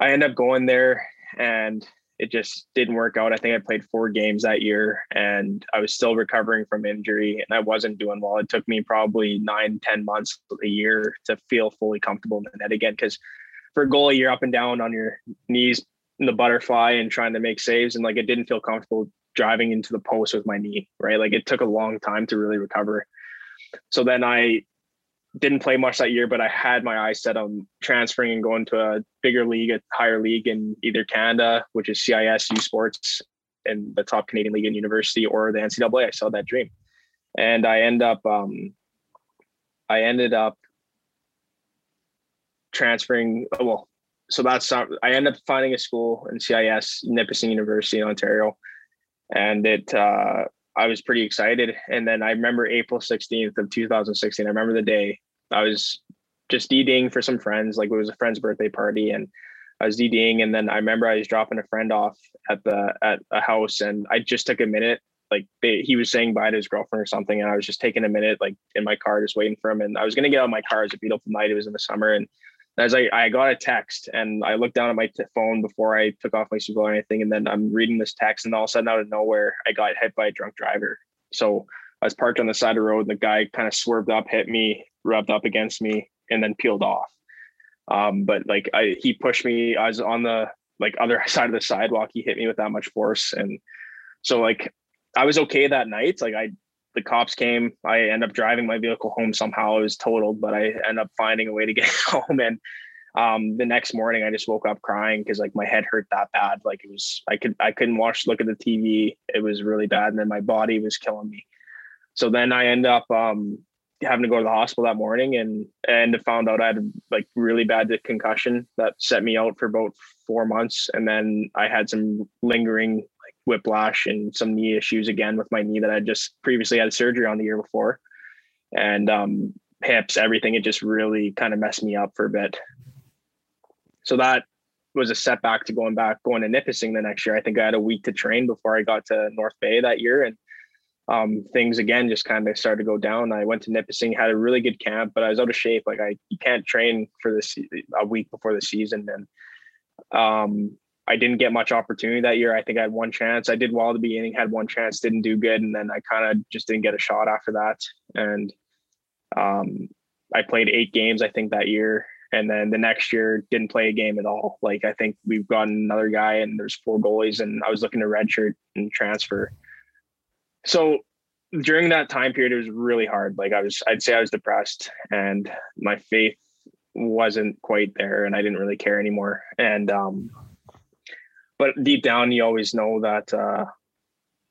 I end up going there and it just didn't work out. I think I played four games that year and I was still recovering from injury and I wasn't doing well. It took me probably nine, ten months, a year to feel fully comfortable in the net again. Cause for a goalie, you're up and down on your knees in the butterfly and trying to make saves. And like it didn't feel comfortable driving into the post with my knee, right? Like it took a long time to really recover. So then I didn't play much that year, but I had my eyes set on transferring and going to a bigger league, a higher league in either Canada, which is CIS U Sports, and the top Canadian league in university, or the NCAA. I saw that dream, and I end up, um, I ended up transferring. Oh, well, so that's not, I ended up finding a school in CIS, Nipissing University in Ontario, and it uh, I was pretty excited. And then I remember April 16th of 2016. I remember the day I was just DDing for some friends, like it was a friend's birthday party, and I was DDing. And then I remember I was dropping a friend off at the at a house, and I just took a minute. Like they, he was saying bye to his girlfriend or something, and I was just taking a minute, like in my car, just waiting for him. And I was gonna get out of my car. It was a beautiful night. It was in the summer, and as I, I got a text and I looked down at my t- phone before I took off my seatbelt or anything. And then I'm reading this text and all of a sudden out of nowhere, I got hit by a drunk driver. So I was parked on the side of the road. And the guy kind of swerved up, hit me, rubbed up against me and then peeled off. Um, but like I, he pushed me, I was on the like other side of the sidewalk. He hit me with that much force. And so like I was okay that night. Like I, the cops came. I end up driving my vehicle home somehow. It was totaled, but I end up finding a way to get home. And um, the next morning, I just woke up crying because like my head hurt that bad. Like it was, I could, I couldn't watch, look at the TV. It was really bad, and then my body was killing me. So then I end up um, having to go to the hospital that morning, and and found out I had like really bad concussion that set me out for about four months, and then I had some lingering whiplash and some knee issues again with my knee that I just previously had surgery on the year before. And um, hips, everything, it just really kind of messed me up for a bit. So that was a setback to going back, going to Nipissing the next year. I think I had a week to train before I got to North Bay that year. And um, things again just kind of started to go down. I went to Nipissing, had a really good camp, but I was out of shape. Like I, you can't train for this a week before the season. And um, I didn't get much opportunity that year. I think I had one chance. I did well at the beginning, had one chance, didn't do good, and then I kind of just didn't get a shot after that. And um, I played eight games, I think, that year, and then the next year didn't play a game at all. Like I think we've got another guy, and there's four goalies, and I was looking to redshirt and transfer. So during that time period, it was really hard. Like I was, I'd say I was depressed, and my faith wasn't quite there, and I didn't really care anymore. And um, but deep down you always know that uh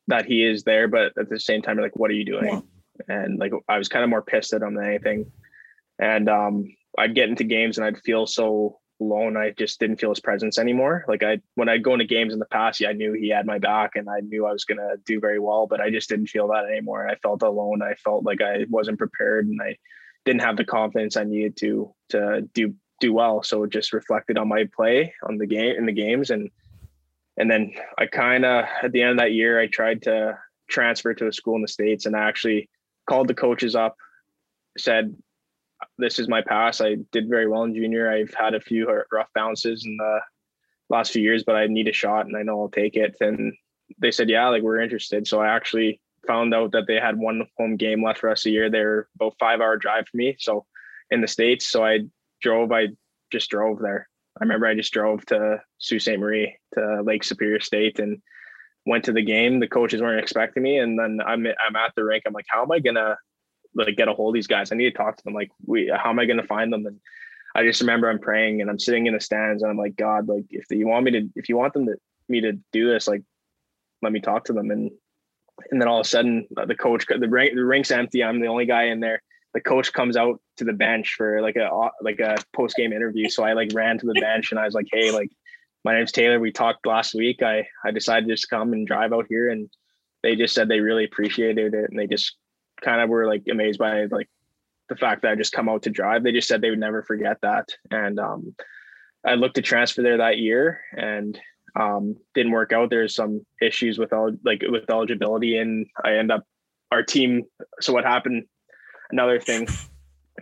that he is there but at the same time like what are you doing? Yeah. and like i was kind of more pissed at him than anything. And um i'd get into games and i'd feel so alone i just didn't feel his presence anymore. Like i when i'd go into games in the past yeah, i knew he had my back and i knew i was going to do very well but i just didn't feel that anymore. I felt alone. I felt like i wasn't prepared and i didn't have the confidence i needed to to do do well. So it just reflected on my play on the game in the games and and then I kind of at the end of that year I tried to transfer to a school in the states and I actually called the coaches up said this is my pass. I did very well in junior. I've had a few rough bounces in the last few years but I need a shot and I know I'll take it. And they said yeah like we're interested. So I actually found out that they had one home game left for us a year. They're about 5 hour drive for me so in the states. So I drove I just drove there I remember I just drove to Sault Ste. Marie to Lake Superior State and went to the game. The coaches weren't expecting me, and then I'm I'm at the rink. I'm like, how am I gonna like get a hold of these guys? I need to talk to them. Like, we how am I gonna find them? And I just remember I'm praying and I'm sitting in the stands and I'm like, God, like if you want me to, if you want them to me to do this, like let me talk to them. And and then all of a sudden uh, the coach, the rink, the rink's empty. I'm the only guy in there the coach comes out to the bench for like a like a post game interview. So I like ran to the bench and I was like, "Hey, like my name's Talor. We talked last week. I I decided to just come and drive out here." And they just said they really appreciated it and they just kind of were like amazed by like the fact that I just come out to drive. They just said they would never forget that. And um, I looked to transfer there that year and um, didn't work out. There's some issues with all like with eligibility, and I end up our team. So what happened another thing,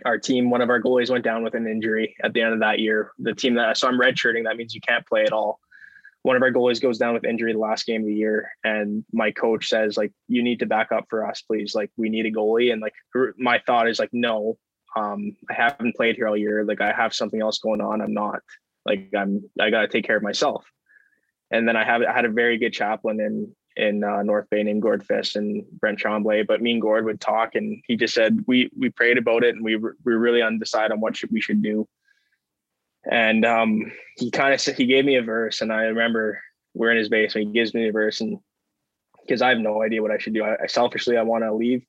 our team, one of our goalies went down with an injury at the end of that year. The team that so I'm redshirting, that means you can't play at all. One of our goalies goes down with injury the last game of the year, and my coach says like, "You need to back up for us, please. Like, we need a goalie." And like, my thought is like, "No, um, I haven't played here all year. Like, I have something else going on. I'm not like I'm. I got to take care of myself." And then I have I had a very good chaplain in in uh, North Bay named Gord Fiss and Brent Tremblay. But me and Gord would talk, and he just said we we prayed about it, and we were, we really undecided on what should, we should do. And um, he kind of said he gave me a verse, and I remember we're in his basement. He gives me a verse, and because I have no idea what I should do, I, I selfishly I want to leave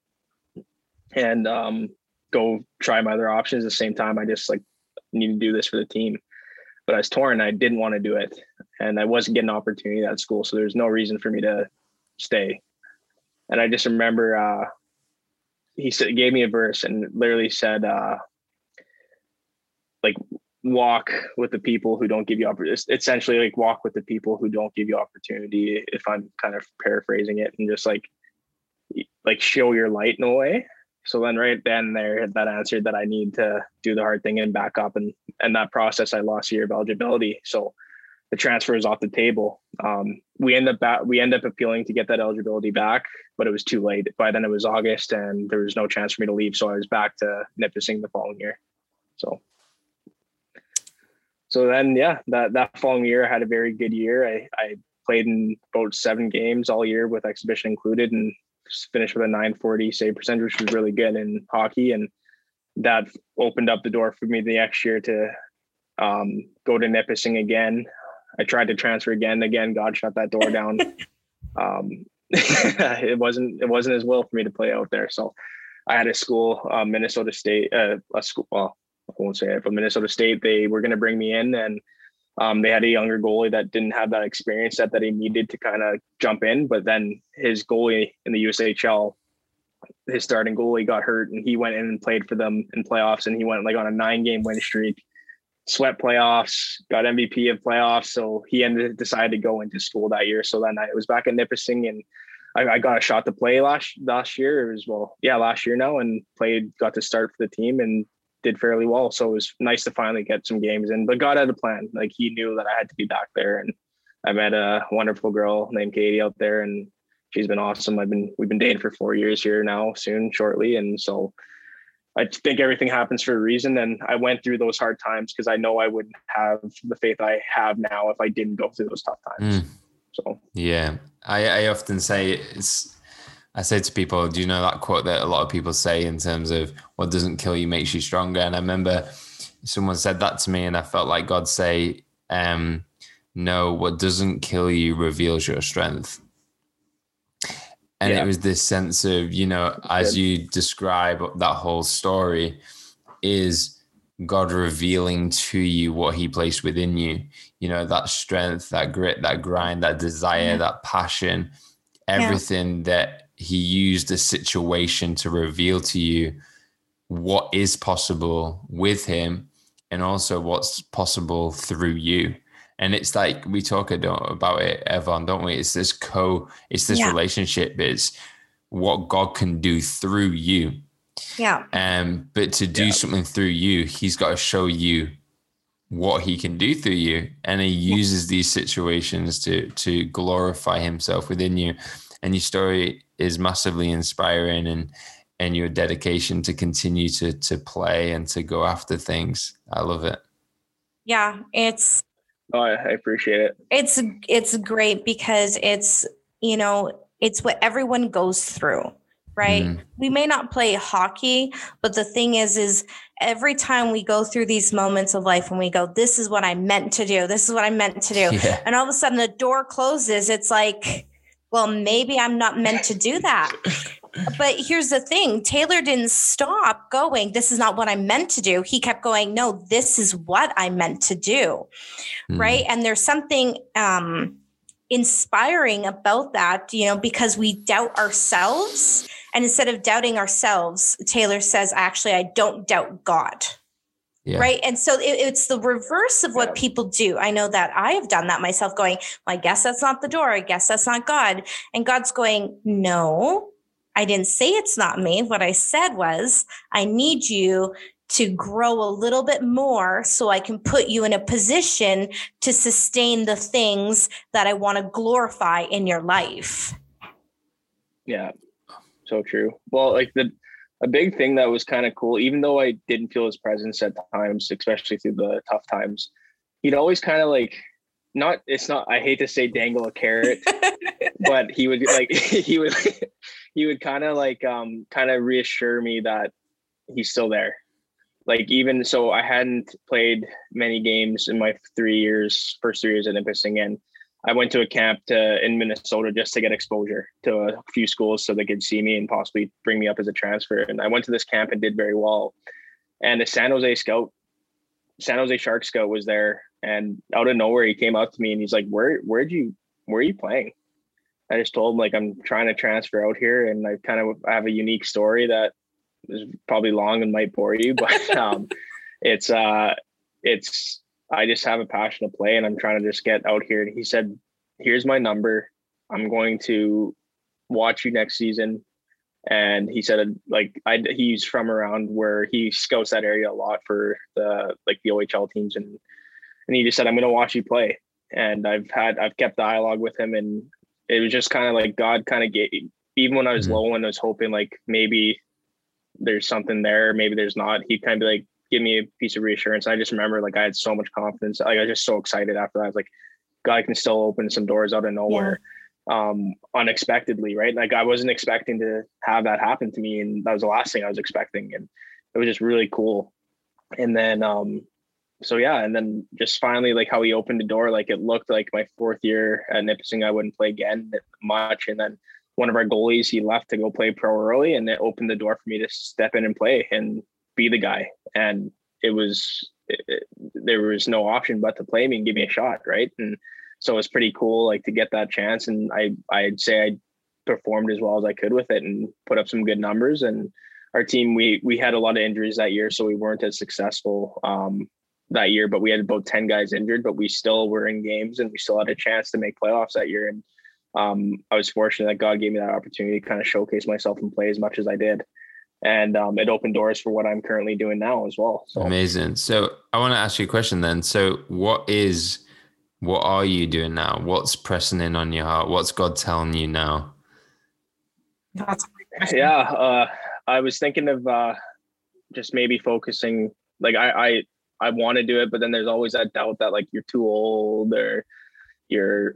and um, go try my other options. At the same time, I just like need to do this for the team but I was torn. I didn't want to do it, and I wasn't getting an opportunity at school, so there's no reason for me to stay. And I just remember uh, he said, gave me a verse and literally said, uh, like walk with the people who don't give you opportunity. Essentially, like walk with the people who don't give you opportunity. If I'm kind of paraphrasing it, and just like like show your light in a way. So then right then there that answered that I need to do the hard thing and back up and and that process I lost a year of eligibility. So the transfer is off the table. Um, we end up back, we end up appealing to get that eligibility back, but it was too late. By then it was August and there was no chance for me to leave. So I was back to Nipissing the following year. So so then yeah, that that following year I had a very good year. I I played in about seven games all year with exhibition included, and finished with a 940 save percentage, which was really good in hockey. And that opened up the door for me the next year to um, go to Nipissing again. I tried to transfer again. Again, God shut that door down. um, it wasn't it wasn't as well for me to play out there. So I had a school, uh, Minnesota State, uh, a school. Well, I won't say it, but Minnesota State. They were going to bring me in, and um, they had a younger goalie that didn't have that experience that that he needed to kind of jump in. But then his goalie in the USHL, his starting goalie got hurt, and he went in and played for them in playoffs, and he went like on a nine game win streak swept playoffs, got MVP of playoffs. So he ended decided to go into school that year. So then I was back at Nipissing and I, I, got a shot to play last last year. It was well, yeah, last year now, and played, got to start for the team and did fairly well. So it was nice to finally get some games in. But God had a plan. Like he knew that I had to be back there, and I met a wonderful girl named Katie out there, and she's been awesome. I've been we've been dating for four years here now, soon, shortly, and so I think everything happens for a reason. And I went through those hard times because I know I wouldn't have the faith I have now if I didn't go through those tough times. Mm. So yeah, I, I often say it's. I say to people, do you know that quote that a lot of people say in terms of what doesn't kill you makes you stronger? And I remember someone said that to me, and I felt like God say, um, "No, what doesn't kill you reveals your strength." And yeah. it was this sense of you know as you describe that whole story is god revealing to you what he placed within you you know that strength that grit that grind that desire yeah. that passion everything yeah. that he used the situation to reveal to you what is possible with him and also what's possible through you and it's like we talk about it Evan don't we? It's this co it's this yeah. relationship it's what god can do through you. Yeah. Um but to do yeah. something through you he's got to show you what he can do through you. And he uses these situations to to glorify himself within you. And your story is massively inspiring and and your dedication to continue to to play and to go after things. I love it. Yeah it's Oh, I appreciate it. It's it's great because it's you know it's what everyone goes through, right? Mm. We may not play hockey, but the thing is, is every time we go through these moments of life and we go, "This is what I meant to do. This is what I meant to do," yeah. and all of a sudden the door closes. It's like, well, maybe I'm not meant to do that. but here's the thing Talor didn't stop going, This is not what I meant to do. He kept going, No, this is what I meant to do. Mm. Right. And there's something um, inspiring about that, you know, because we doubt ourselves. And instead of doubting ourselves, Talor says, Actually, I don't doubt God. Yeah. Right. And so it, it's the reverse of what yeah. people do. I know that I have done that myself, going, well, I guess that's not the door. I guess that's not God. And God's going, no, I didn't say it's not me. What I said was, I need you to grow a little bit more so I can put you in a position to sustain the things that I want to glorify in your life. Yeah, so true. Well, like the a big thing that was kind of cool, even though I didn't feel his presence at times, especially through the tough times, he'd always kind of like not it's not I hate to say dangle a carrot, but he would like he would he would kind of like um kind of reassure me that he's still there. Like even so I hadn't played many games in my three years, first three years at Nipissing and I went to a camp to, in Minnesota just to get exposure to a few schools so they could see me and possibly bring me up as a transfer. And I went to this camp and did very well. And the San Jose scout, San Jose Shark scout was there and out of nowhere, he came up to me and he's like, "Where, where'd you, where are you playing?" I just told him like I'm trying to transfer out here, and I kind of I have a unique story that is probably long and might bore you, but um, it's uh, it's I just have a passion to play, and I'm trying to just get out here. And he said, "Here's my number. I'm going to watch you next season." And he said, like, I he's from around where he scouts that area a lot for the like the OHL teams and and he just said, "I'm going to watch you play." And I've had I've kept dialogue with him, and it was just kind of like God kind of gave. Even when I was mm-hmm. low and I was hoping like maybe there's something there, maybe there's not. He'd kind of be like, give me a piece of reassurance. I just remember like I had so much confidence. Like I was just so excited after that. I was like, God can still open some doors out of nowhere. Yeah. Um, unexpectedly, right? Like I wasn't expecting to have that happen to me, and that was the last thing I was expecting, and it was just really cool. And then, um, so yeah, and then just finally, like how he opened the door, like it looked like my fourth year at Nipissing, I wouldn't play again much, and then one of our goalies he left to go play pro early, and it opened the door for me to step in and play and be the guy, and it was it, there was no option but to play me and give me a shot, right? And so it was pretty cool, like to get that chance. And I I'd say I performed as well as I could with it and put up some good numbers. And our team we we had a lot of injuries that year, so we weren't as successful um, that year. But we had about ten guys injured, but we still were in games and we still had a chance to make playoffs that year. And um, I was fortunate that God gave me that opportunity to kind of showcase myself and play as much as I did and um, it opened doors for what I'm currently doing now as well. So amazing. So I want to ask you a question then. So what is, what are you doing now? What's pressing in on your heart? What's God telling you now? yeah, uh, I was thinking of uh, just maybe focusing. Like I, I, I want to do it, but then there's always that doubt that like you're too old or you're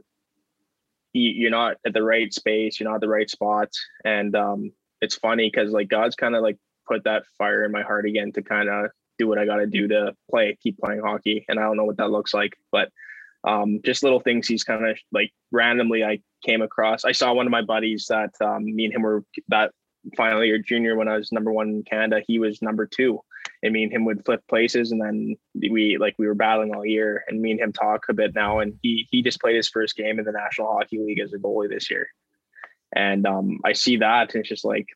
you're not at the right space, you're not at the right spot, and um, it's funny because like God's kind of like put that fire in my heart again to kind of do what I got to do to play, keep playing hockey. And I don't know what that looks like, but um, just little things he's kind of like randomly I came across. I saw one of my buddies that um, me and him were that final year junior when I was number one in Canada. He was number two, and me and him would flip places, and then we like we were battling all year. And me and him talk a bit now, and he he just played his first game in the National Hockey League as a goalie this year and um, I see that, and it's just like,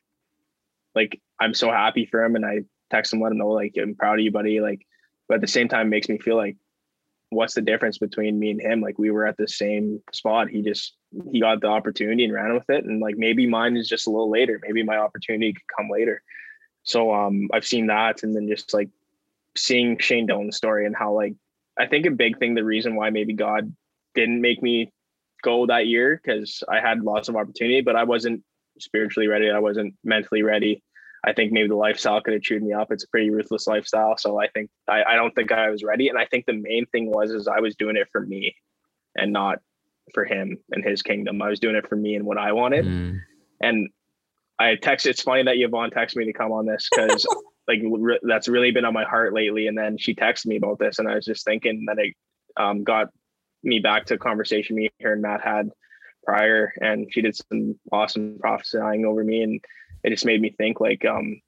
like I'm so happy for him, and I text him, let him know like I'm proud of you, buddy. Like, but at the same time, makes me feel like, what's the difference between me and him? Like we were at the same spot. He just he got the opportunity and ran with it, and like maybe mine is just a little later. Maybe my opportunity could come later. So um, I've seen that, and then just like seeing Shane Doan's story and how like I think a big thing, the reason why maybe God didn't make me go that year because I had lots of opportunity, but I wasn't spiritually ready. I wasn't mentally ready. I think maybe the lifestyle could have chewed me up. It's a pretty ruthless lifestyle. So I think I, I don't think I was ready. And I think the main thing was is I was doing it for me and not for him and his kingdom. I was doing it for me and what I wanted. Mm. And I text. It's funny that Yvonne texted me to come on this because like re- that's really been on my heart lately. And then she texted me about this, and I was just thinking that it um, got me back to a conversation me her and Matt had prior, and she did some awesome prophesying over me, and it just made me think like um,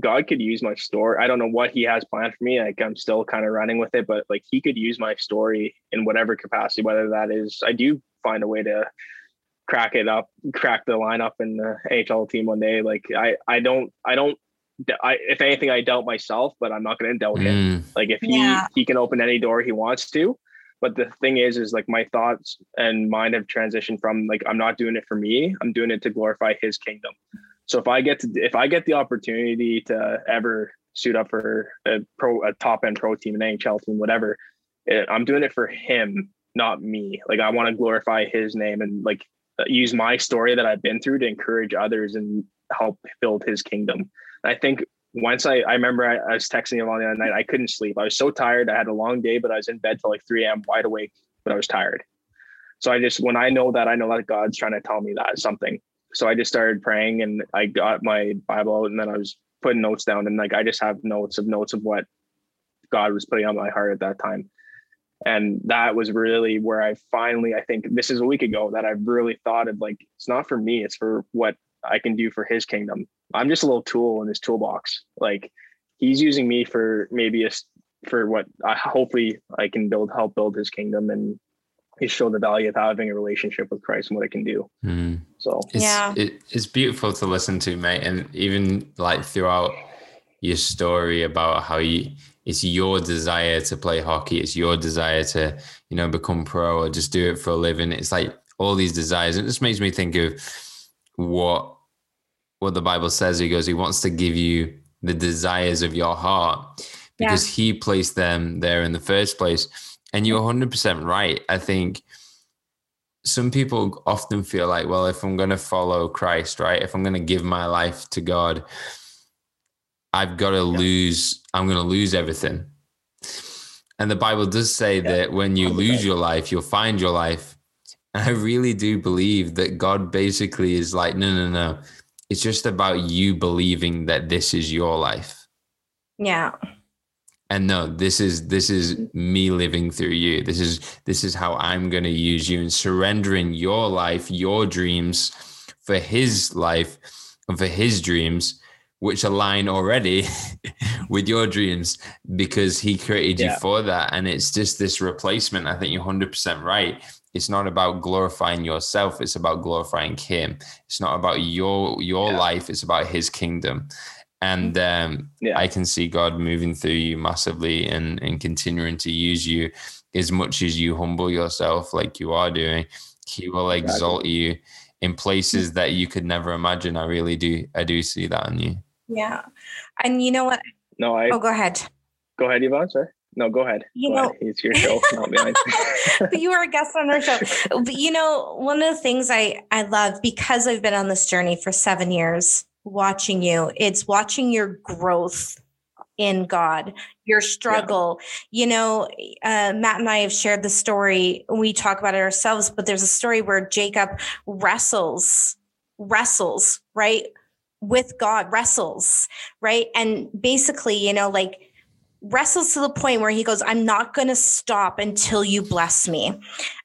God could use my story. I don't know what He has planned for me. Like I'm still kind of running with it, but like He could use my story in whatever capacity, whether that is I do find a way to crack it up, crack the lineup in the AHL team one day. Like I, I don't, I don't I, if anything, I doubt myself, but I'm not going to doubt mm. him. Like if he yeah. he can open any door he wants to, but the thing is is like my thoughts and mind have transitioned from like i'm not doing it for me i'm doing it to glorify his kingdom so if i get to if i get the opportunity to ever suit up for a pro a top end pro team an nhl team whatever it, eh, i'm doing it for him not me like i want to glorify his name and like use my story that i've been through to encourage others and help build his kingdom i think once I, I remember I, I was texting him on the other night, I couldn't sleep. I was so tired. I had a long day, but I was in bed till like 3 a.m. wide awake, but I was tired. So I just, when I know that, I know that God's trying to tell me that something. So I just started praying and I got my Bible out and then I was putting notes down and like, I just have notes of notes of what God was putting on my heart at that time. And that was really where I finally, I think this is a week ago that I've really thought of like, it's not for me, it's for what I can do for his kingdom. I'm just a little tool in his toolbox. Like he's using me for maybe a for what I hopefully I can build help build his kingdom and he showed the value of having a relationship with Christ and what it can do. Mm. So it's, yeah, it, it's beautiful to listen to, mate. And even like throughout your story about how you, it's your desire to play hockey, it's your desire to you know become pro or just do it for a living. It's like all these desires. It just makes me think of what what the Bible says. He goes, He wants to give you the desires of your heart because yeah. He placed them there in the first place. And you're 100% right. I think some people often feel like, well, if I'm going to follow Christ, right? If I'm going to give my life to God, I've got to yeah. lose, I'm going to lose everything. And the Bible does say yeah. that when you lose your life, you'll find your life. And I really do believe that God basically is like, no, no, no. It's just about you believing that this is your life. Yeah. And no, this is this is me living through you. This is this is how I'm going to use you and surrendering your life, your dreams for his life and for his dreams which align already with your dreams because he created yeah. you for that. And it's just this replacement. I think you're 100% right. It's not about glorifying yourself. It's about glorifying him. It's not about your, your yeah. life. It's about his kingdom. And um, yeah. I can see God moving through you massively and, and continuing to use you as much as you humble yourself like you are doing. He will exactly. exalt you in places that you could never imagine. I really do. I do see that in you. Yeah. And you know what? No, I. Oh, go ahead. Go ahead, Yvonne. Sorry. No, go ahead. You go know, ahead. it's your show, not mine. but you were a guest on our show. But you know, one of the things I I love because I've been on this journey for seven years, watching you, it's watching your growth in God, your struggle. Yeah. You know, uh, Matt and I have shared the story. We talk about it ourselves, but there's a story where Jacob wrestles, wrestles, right? with God, wrestles, right? And basically, you know, like wrestles to the point where he goes, I'm not going to stop until you bless me.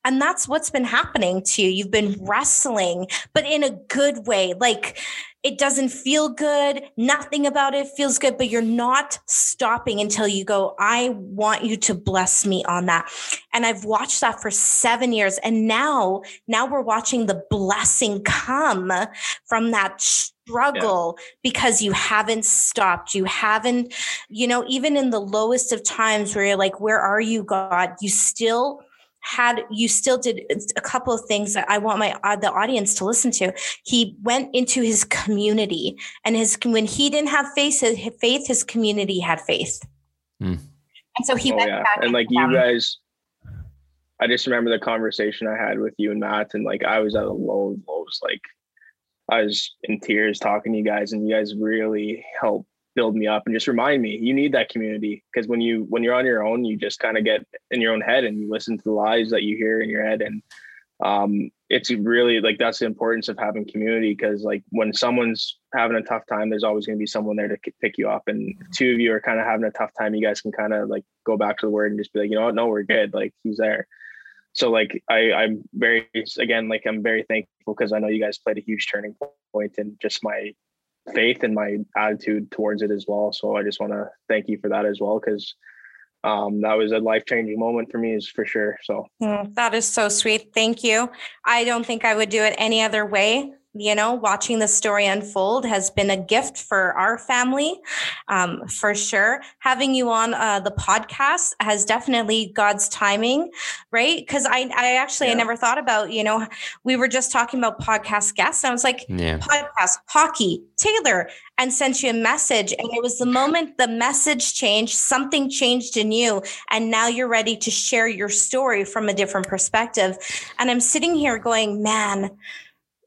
And that's what's been happening to you. You've been wrestling, but in a good way. Like it doesn't feel good. Nothing about it feels good, but you're not stopping until you go, I want you to bless me on that. And I've watched that for seven years. And now, now we're watching the blessing come from that struggle yeah. because you haven't stopped. You haven't, you know, even in the lowest of times where you're like, where are you, God? You still had you still did a couple of things that I want my uh, the audience to listen to. He went into his community, and his when he didn't have faith, his faith, his community had faith, mm. and so he oh, went yeah. and like you guys. I just remember the conversation I had with you and Matt, and like I was at a low lows. Like I was in tears talking to you guys, and you guys really helped build me up and just remind me you need that community. Because when you when you're on your own you just kind of get in your own head and you listen to the lies that you hear in your head. And um it's really like that's the importance of having community because like when someone's having a tough time there's always going to be someone there to pick you up. And two of you are kind of having a tough time you guys can kind of like go back to the word and just be like you know what? No we're good. Like he's there. So like I I'm very again like I'm very thankful because I know you guys played a huge turning point in just my faith and my attitude towards it as well. So I just want to thank you for that as well because um, that was a life changing moment for me, is for sure. So mm, that is so sweet. Thank you. I don't think I would do it any other way you know, watching the story unfold has been a gift for our family, um, for sure. Having you on uh, the podcast has definitely God's timing, right? Because I, I actually, yeah. I never thought about, you know, we were just talking about podcast guests. I was like, yeah. podcast, hockey, Talor, and sent you a message. And it was the moment the message changed, something changed in you. And now you're ready to share your story from a different perspective. And I'm sitting here going, man,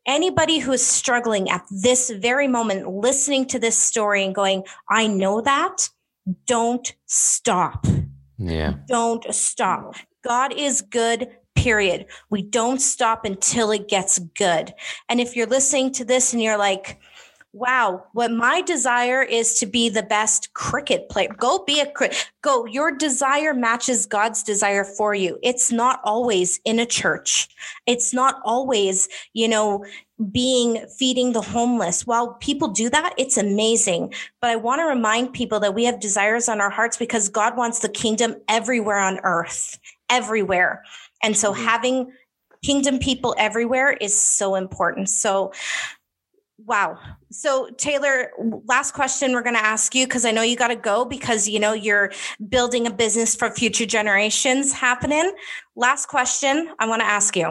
anybody who is struggling at this very moment, listening to this story and going, I know that, don't stop. Yeah. Don't stop. God is good, period. We don't stop until it gets good. And if you're listening to this and you're like, wow, what my desire is to be the best cricket player. Go be a cricket. Go. Your desire matches God's desire for you. It's not always in a church. It's not always, you know, being feeding the homeless. While people do that, it's amazing. But I want to remind people that we have desires on our hearts because God wants the kingdom everywhere on earth, everywhere. And so mm-hmm. having kingdom people everywhere is so important. So Wow. So Talor, last question we're going to ask you because I know you got to go because you know you're building a business for future generations happening. Last question I want to ask you.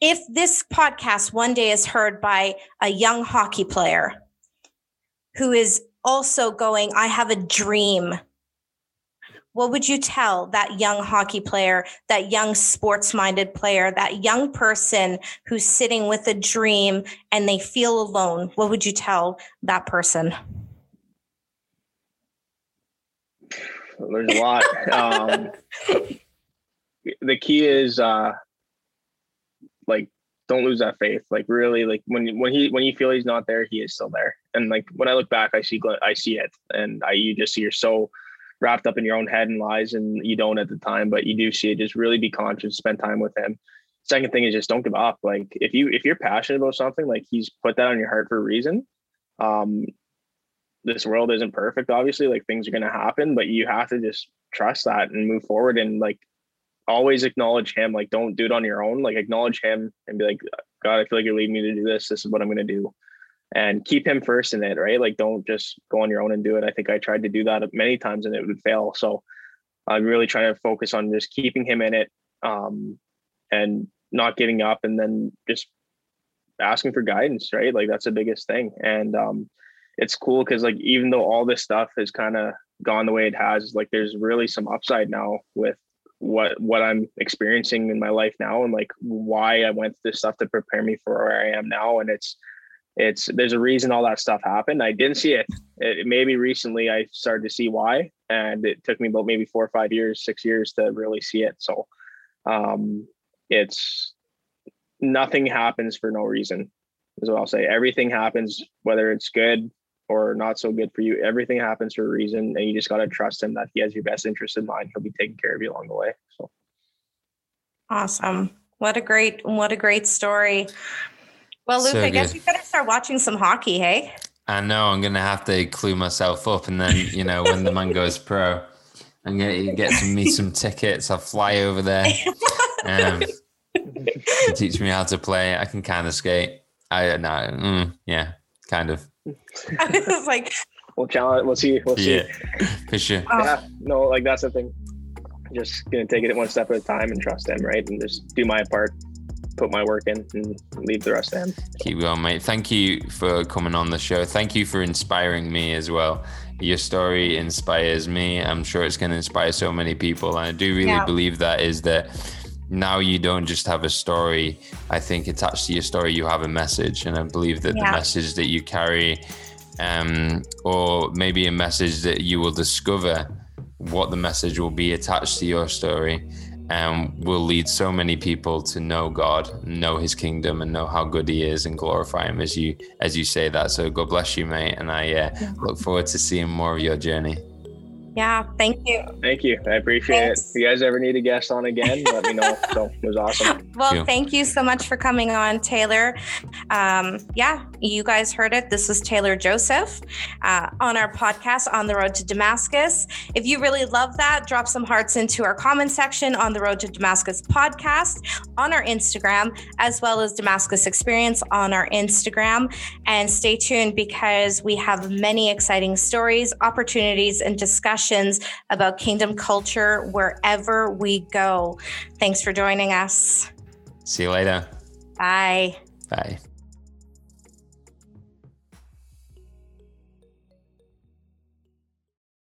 If this podcast one day is heard by a young hockey player who is also going, I have a dream what would you tell that young hockey player, that young sports minded player, that young person who's sitting with a dream and they feel alone? What would you tell that person? there's a lot. um, the key is uh, like don't lose that faith. Like really, like when when he when you feel he's not there, he is still there. And like when I look back, I see I see it, and I you just you're so wrapped up in your own head and lies, and you don't at the time, but you do see it. Just really be conscious, spend time with him. Second thing is just don't give up. Like if you if you're passionate about something, like he's put that on your heart for a reason. Um, this world isn't perfect, obviously. Like things are gonna happen, but you have to just trust that and move forward and like always acknowledge him. Like, don't do it on your own. Like, acknowledge him and be like, God, I feel like you're leading me to do this. This is what I'm going to do. And keep him first in it, right? Like, don't just go on your own and do it. I think I tried to do that many times and it would fail. So I'm really trying to focus on just keeping him in it um, and not giving up and then just asking for guidance, right? Like, that's the biggest thing. And um, it's cool because, like, even though all this stuff has kind of gone the way it has, like, there's really some upside now with what what I'm experiencing in my life now and like why I went through this stuff to prepare me for where I am now. And it's it's there's a reason all that stuff happened. I didn't see it. it maybe recently I started to see why, and it took me about maybe four or five years, six years to really see it. So um it's nothing happens for no reason is what I'll say. Everything happens, whether it's good, or not so good for you. Everything happens for a reason, and you just got to trust him that he has your best interest in mind. He'll be taking care of you along the way. So awesome! What a great, what a great story. Well, Luke, so I guess you better start watching some hockey, hey? I know I'm gonna have to clue myself up, and then you know when the man goes pro, I'm gonna get some me some tickets. I'll fly over there. Um, teach me how to play. I can kind of skate. I no, mm, yeah, kind of. I was like, we'll challenge. We'll see. We'll see. Yeah, for sure. Yeah, no, like that's the thing. Just gonna take it one step at a time and trust him, right? And just do my part, put my work in, and leave the rest to him. Keep going, mate. Thank you for coming on the show. Thank you for inspiring me as well. Your story inspires me. I'm sure it's going to inspire so many people. And I do really yeah. believe that is that now you don't just have a story. I think attached to your story, you have a message. And I believe that yeah. the message that you carry, um, or maybe a message that you will discover what the message will be attached to your story, um, will lead so many people to know God, know His kingdom, and know how good He is, and glorify Him as you as you say that. So God bless you, mate, and I uh, look forward to seeing more of your journey. Yeah, thank you. Thank you. I appreciate Thanks. it. If you guys ever need a guest on again, let me know. So it was awesome. Well, thank you, thank you so much for coming on, Talor. Um, yeah, you guys heard it. This was Talor Joseph uh, on our podcast, On the Road to Damascus. If you really love that, drop some hearts into our comment section on the Road to Damascus podcast on our Instagram, as well as Damascus Experience on our Instagram. And stay tuned because we have many exciting stories, opportunities, and discussions discussions about kingdom culture wherever we go. Thanks for joining us. See you later. Bye. Bye.